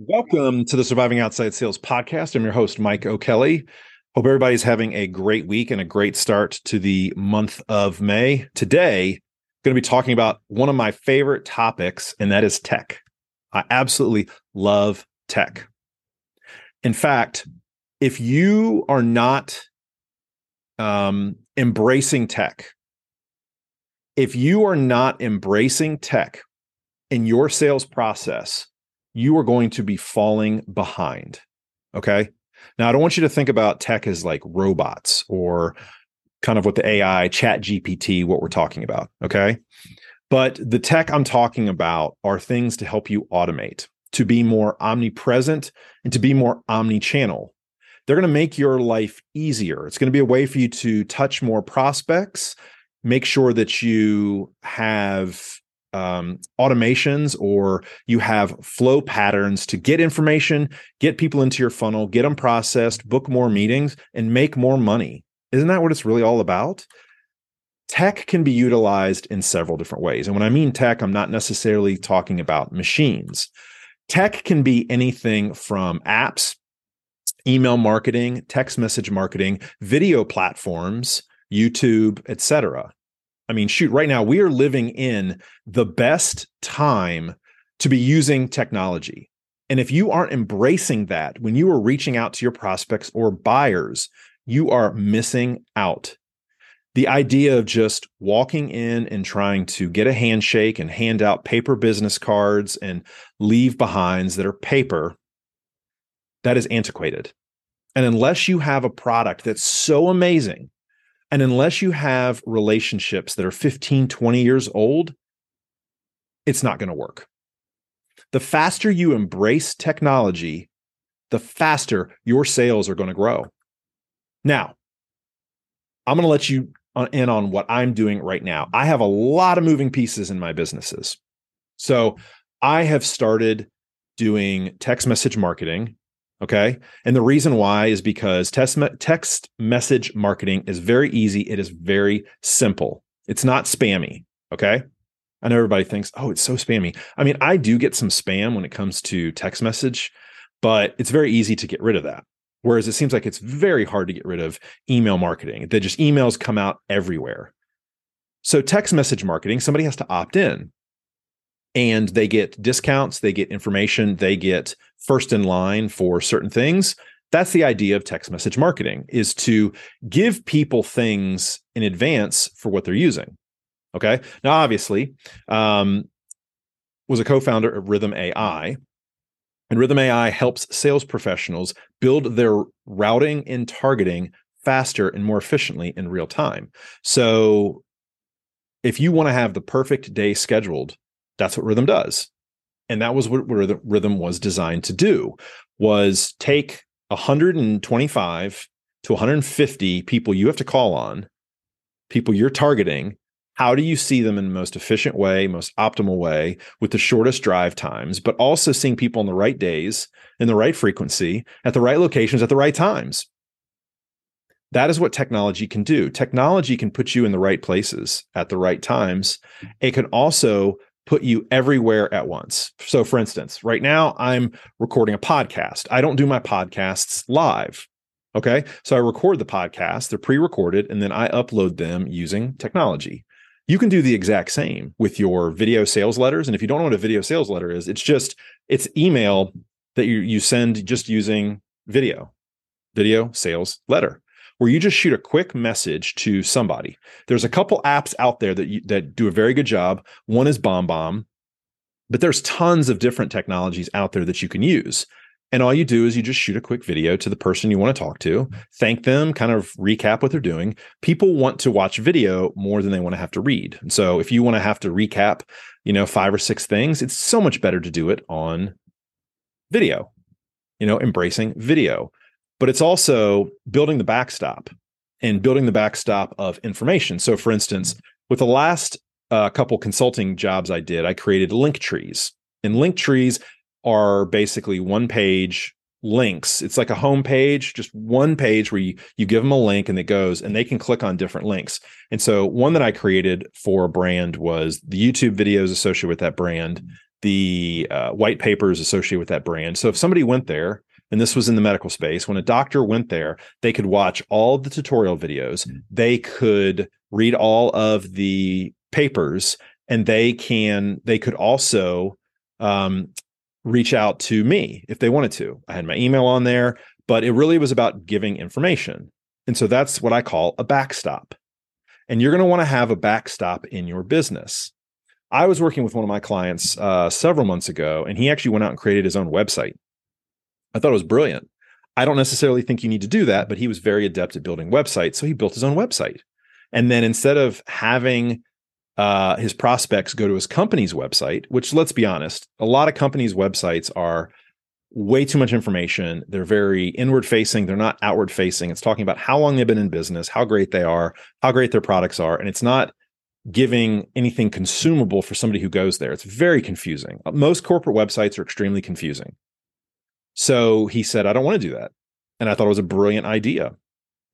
Welcome to the Surviving Outside Sales podcast. I'm your host, Mike O'Kelly. Hope everybody's having a great week and a great start to the month of May. Today, I'm going to be talking about one of my favorite topics, and that is tech. I absolutely love tech. In fact, if you are not um, embracing tech, if you are not embracing tech in your sales process, you are going to be falling behind. Okay. Now, I don't want you to think about tech as like robots or kind of what the AI, ChatGPT, what we're talking about. Okay. But the tech I'm talking about are things to help you automate, to be more omnipresent, and to be more omni channel. They're going to make your life easier. It's going to be a way for you to touch more prospects, make sure that you have um, automations or you have flow patterns to get information, get people into your funnel, get them processed, book more meetings, and make more money. Isn't that what it's really all about? Tech can be utilized in several different ways. And when I mean tech, I'm not necessarily talking about machines. Tech can be anything from apps, email marketing, text message marketing, video platforms, YouTube, etc. I mean, shoot, right now we are living in the best time to be using technology. And if you aren't embracing that when you are reaching out to your prospects or buyers, you are missing out. The idea of just walking in and trying to get a handshake and hand out paper business cards and leave behinds that are paper, that is antiquated. And unless you have a product that's so amazing and unless you have relationships that are 15, 20 years old, it's not going to work. The faster you embrace technology, the faster your sales are going to grow. Now, I'm going to let you uh, in on what I'm doing right now. I have a lot of moving pieces in my businesses. So I have started doing text message marketing Okay. And the reason why is because text, me- text message marketing is very easy. It is very simple. It's not spammy. Okay. I know everybody thinks, oh, it's so spammy. I mean, I do get some spam when it comes to text message, but it's very easy to get rid of that. Whereas it seems like it's very hard to get rid of email marketing, that just emails come out everywhere. So, text message marketing, somebody has to opt in and they get discounts, they get information, they get first in line for certain things. That's the idea of text message marketing is to give people things in advance for what they're using. Okay. Now, obviously, um, was a co-founder of Rithm AI, and Rithm AI helps sales professionals build their routing and targeting faster and more efficiently in real time. So, if you want to have the perfect day scheduled that's what Rithm does. And that was what Rithm was designed to do was take 125 to 150 people you have to call on, people you're targeting. How do you see them in the most efficient way, most optimal way, with the shortest drive times, but also seeing people on the right days, in the right frequency, at the right locations, at the right times? That is what technology can do. Technology can put you in the right places at the right times. It can also put you everywhere at once. So, for instance, right now I'm recording a podcast. I don't do my podcasts live. Okay. So I record the podcast, they're pre recorded, and then I upload them using technology. You can do the exact same with your video sales letters. And if you don't know what a video sales letter is, it's just it's email that you, you send just using video, video sales letter where you just shoot a quick message to somebody. There's a couple apps out there that you, that do a very good job. One is BombBomb, but there's tons of different technologies out there that you can use. And all you do is you just shoot a quick video to the person you want to talk to, thank them, kind of recap what they're doing. People want to watch video more than they want to have to read. And so if you want to have to recap, you know, five or six things, it's so much better to do it on video, you know, embracing video but it's also building the backstop and building the backstop of information. So, for instance, with the last uh, couple consulting jobs I did, I created link trees, and link trees are basically one page links. It's like a home page, just one page where you, you give them a link and it goes and they can click on different links. And so one that I created for a brand was the YouTube videos associated with that brand, the uh, white papers associated with that brand. So if somebody went there, and this was in the medical space, when a doctor went there, they could watch all the tutorial videos, mm-hmm. they could read all of the papers, and they can they could also um, reach out to me if they wanted to. I had my email on there, but it really was about giving information. And so that's what I call a backstop. And you're going to want to have a backstop in your business. I was working with one of my clients uh, several months ago, and he actually went out and created his own website. I thought it was brilliant. I don't necessarily think you need to do that, but he was very adept at building websites. So he built his own website. And then instead of having uh, his prospects go to his company's website, which let's be honest, a lot of companies' websites are way too much information. They're very inward facing, they're not outward facing. It's talking about how long they've been in business, how great they are, how great their products are. And it's not giving anything consumable for somebody who goes there. It's very confusing. Most corporate websites are extremely confusing. So he said, I don't want to do that. And I thought it was a brilliant idea.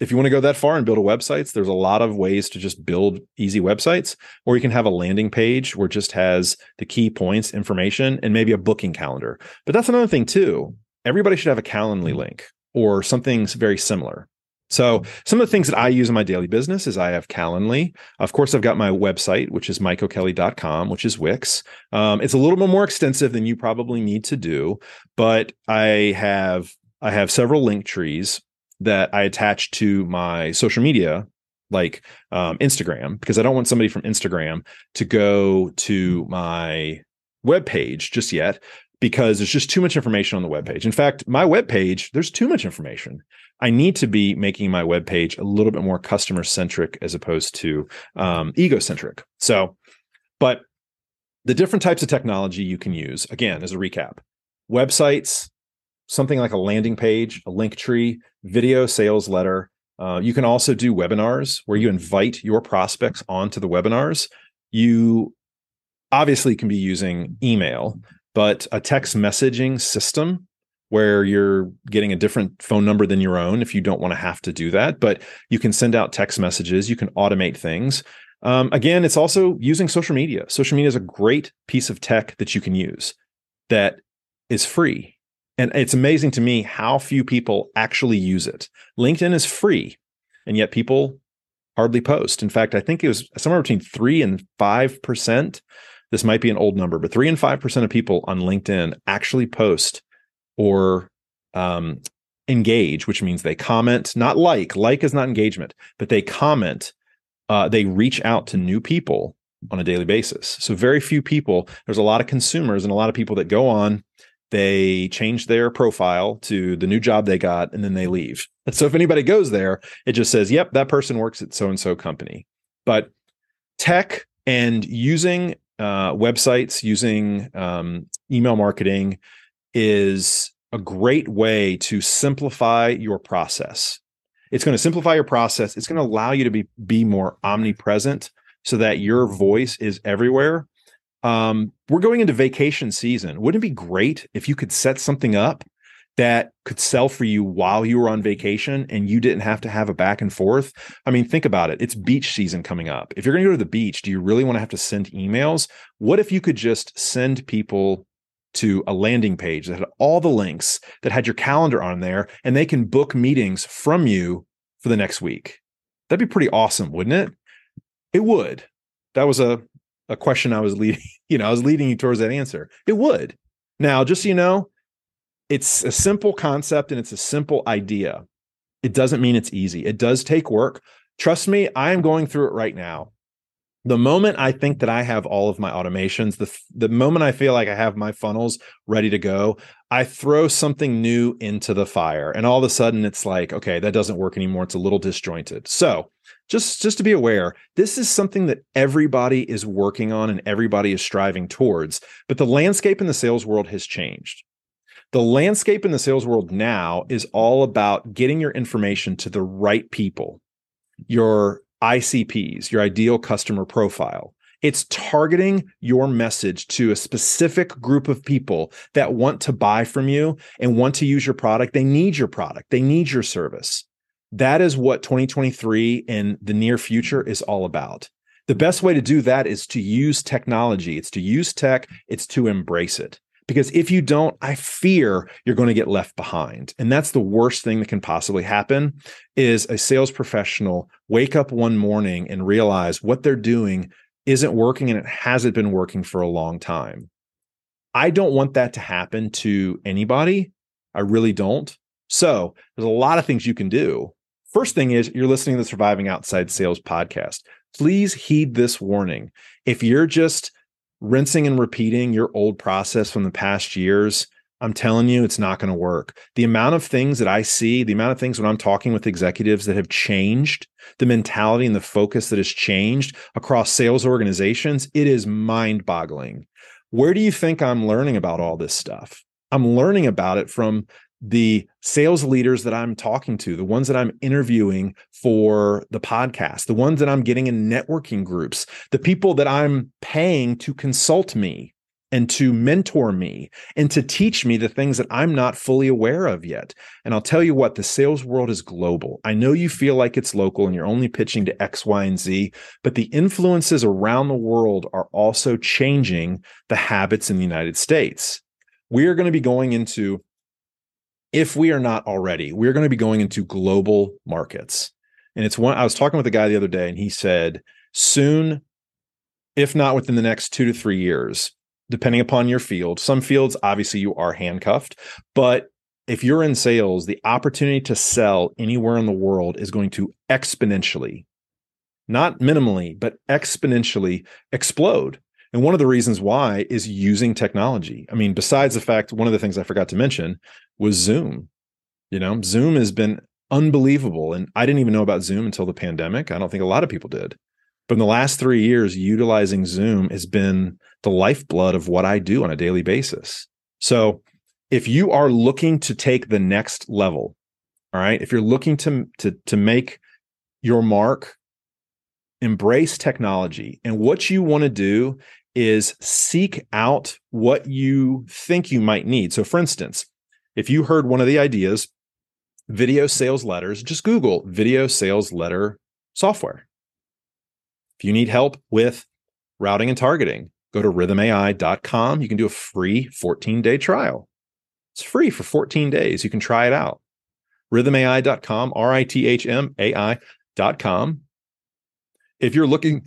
If you want to go that far and build a websites, there's a lot of ways to just build easy websites, or you can have a landing page where it just has the key points, information, and maybe a booking calendar. But that's another thing too. Everybody should have a Calendly mm-hmm. link or something very similar. So some of the things that I use in my daily business is I have Calendly. Of course, I've got my website, which is mikeokelly.com, which is Wix. Um, it's a little bit more extensive than you probably need to do, but I have I have several link trees that I attach to my social media, like um, Instagram, because I don't want somebody from Instagram to go to my web page just yet because there's just too much information on the web page. In fact, my web page, there's too much information. I need to be making my web page a little bit more customer centric as opposed to um, egocentric. So, but the different types of technology you can use, again, as a recap websites, something like a landing page, a link tree, video sales letter. Uh, you can also do webinars where you invite your prospects onto the webinars. You obviously can be using email, but a text messaging system where you're getting a different phone number than your own if you don't want to have to do that. But you can send out text messages, you can automate things. Um, again, it's also using social media. Social media is a great piece of tech that you can use that is free. And it's amazing to me how few people actually use it. LinkedIn is free, and yet people hardly post. In fact, I think it was somewhere between three and 5%. This might be an old number, but three and 5% of people on LinkedIn actually post or um, engage, which means they comment, not like. Like is not engagement, but they comment. Uh, they reach out to new people on a daily basis. So very few people. There's a lot of consumers and a lot of people that go on. They change their profile to the new job they got, and then they leave. And so if anybody goes there, it just says, "Yep, that person works at so and so company." But tech and using uh, websites, using um, email marketing, is a great way to simplify your process. It's going to simplify your process. It's going to allow you to be be more omnipresent so that your voice is everywhere. Um, we're going into vacation season. Wouldn't it be great if you could set something up that could sell for you while you were on vacation and you didn't have to have a back and forth? I mean, think about it. It's beach season coming up. If you're going to go to the beach, do you really want to have to send emails? What if you could just send people to a landing page that had all the links that had your calendar on there and they can book meetings from you for the next week. That'd be pretty awesome, wouldn't it? It would. That was a a question I was leading, you know, I was leading you towards that answer. It would. Now, just so you know, it's a simple concept and it's a simple idea. It doesn't mean it's easy. It does take work. Trust me, I am going through it right now the moment I think that I have all of my automations, the the moment I feel like I have my funnels ready to go, I throw something new into the fire, and all of a sudden it's like, okay, that doesn't work anymore. It's a little disjointed. So just just to be aware, this is something that everybody is working on and everybody is striving towards. But the landscape in the sales world has changed. The landscape in the sales world now is all about getting your information to the right people your ICPs, your ideal customer profile. It's targeting your message to a specific group of people that want to buy from you and want to use your product. They need your product, they need your service. That is what 2023 and the near future is all about. The best way to do that is to use technology. It's to use tech, it's to embrace it. Because if you don't, I fear you're going to get left behind. And that's the worst thing that can possibly happen is a sales professional wake up one morning and realize what they're doing isn't working and it hasn't been working for a long time. I don't want that to happen to anybody. I really don't. So there's a lot of things you can do. First thing is you're listening to the Surviving Outside Sales podcast. Please heed this warning. If you're just rinsing and repeating your old process from the past years, I'm telling you, it's not going to work. The amount of things that I see, the amount of things when I'm talking with executives that have changed, the mentality and the focus that has changed across sales organizations, it is mind boggling. Where do you think I'm learning about all this stuff? I'm learning about it from the sales leaders that I'm talking to, the ones that I'm interviewing for the podcast, the ones that I'm getting in networking groups, the people that I'm paying to consult me and to mentor me and to teach me the things that I'm not fully aware of yet. And I'll tell you what, the sales world is global. I know you feel like it's local and you're only pitching to X, Y, and Z, but the influences around the world are also changing the habits in the United States. We are going to be going into if we are not already, we're going to be going into global markets. And it's one I was talking with a guy the other day, and he said, soon, if not within the next two to three years, depending upon your field, some fields, obviously, you are handcuffed. But if you're in sales, the opportunity to sell anywhere in the world is going to exponentially, not minimally, but exponentially explode. And one of the reasons why is using technology. I mean, besides the fact, one of the things I forgot to mention was Zoom. You know, Zoom has been unbelievable. And I didn't even know about Zoom until the pandemic. I don't think a lot of people did. But in the last three years, utilizing Zoom has been the lifeblood of what I do on a daily basis. So if you are looking to take the next level, all right, if you're looking to, to, to make your mark, embrace technology. And what you want to do is seek out what you think you might need. So, for instance, if you heard one of the ideas, video mm-hmm. sales letters, just Google video sales letter software. If you need help with routing and targeting, go to rithmai.com. You can do a free 14 day trial. It's free for 14 days. You can try it out. Rithmai.com, R I T H M A I.com. If you're looking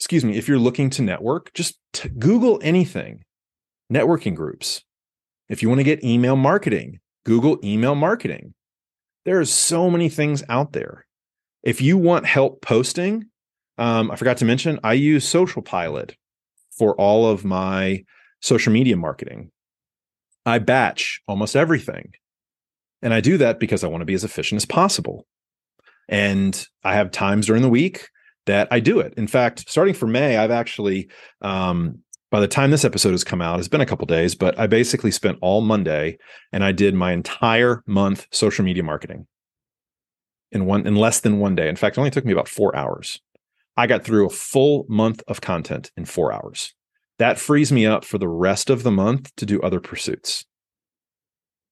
excuse me, if you're looking to network, just t- Google anything, networking groups. If you want to get email marketing, Google email marketing. There are so many things out there. If you want help posting, um, I forgot to mention, I use SocialPilot for all of my social media marketing. I batch almost everything. And I do that because I want to be as efficient as possible. And I have times during the week that I do it. In fact, starting for May, I've actually, um, by the time this episode has come out, it's been a couple days, but I basically spent all Monday and I did my entire month social media marketing in one in less than one day. In fact, it only took me about four hours. I got through a full month of content in four hours. That frees me up for the rest of the month to do other pursuits.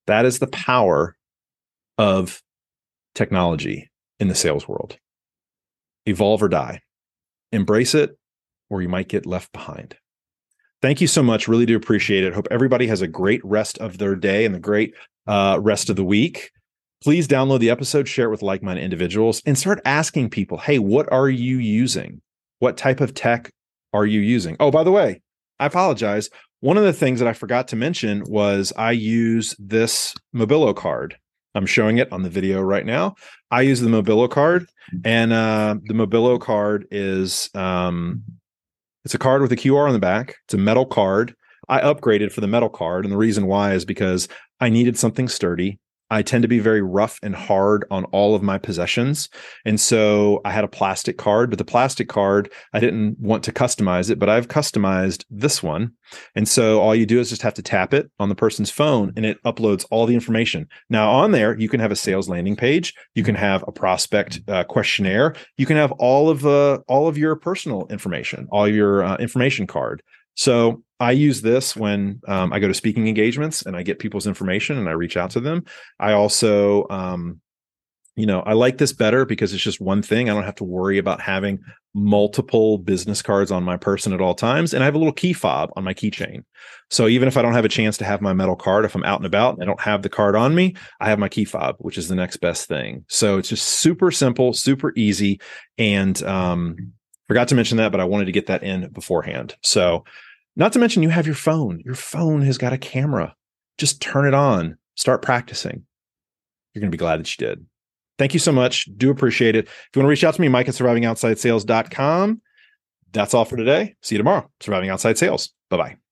That is the power of technology in the sales world evolve or die. Embrace it, or you might get left behind. Thank you so much. Really do appreciate it. Hope everybody has a great rest of their day and a great uh, rest of the week. Please download the episode, share it with like minded individuals, and start asking people hey, what are you using? What type of tech are you using? Oh, by the way, I apologize. One of the things that I forgot to mention was I use this Mobilo card. I'm showing it on the video right now. I use the Mobilo card, and uh, the Mobilo card is um, it's a card with a QR on the back. It's a metal card. I upgraded for the metal card, and the reason why is because I needed something sturdy. I tend to be very rough and hard on all of my possessions. And so I had a plastic card, but the plastic card, I didn't want to customize it, but I've customized this one. And so all you do is just have to tap it on the person's phone and it uploads all the information. Now, on there, you can have a sales landing page, you can have a prospect uh, questionnaire, you can have all of uh, all of your personal information, all your uh, information card. So I use this when um, I go to speaking engagements and I get people's information and I reach out to them. I also um, you know, I like this better because it's just one thing. I don't have to worry about having multiple business cards on my person at all times. And I have a little key fob on my keychain. So even if I don't have a chance to have my metal card, if I'm out and about and I don't have the card on me, I have my key fob, which is the next best thing. So it's just super simple, super easy. And um, forgot to mention that, but I wanted to get that in beforehand. So, not to mention, you have your phone. Your phone has got a camera. Just turn it on, start practicing. You're going to be glad that you did. Thank you so much. Do appreciate it. If you want to reach out to me, Mike at survivingoutsidesales.com. That's all for today. See you tomorrow. Surviving Outside Sales. Bye bye.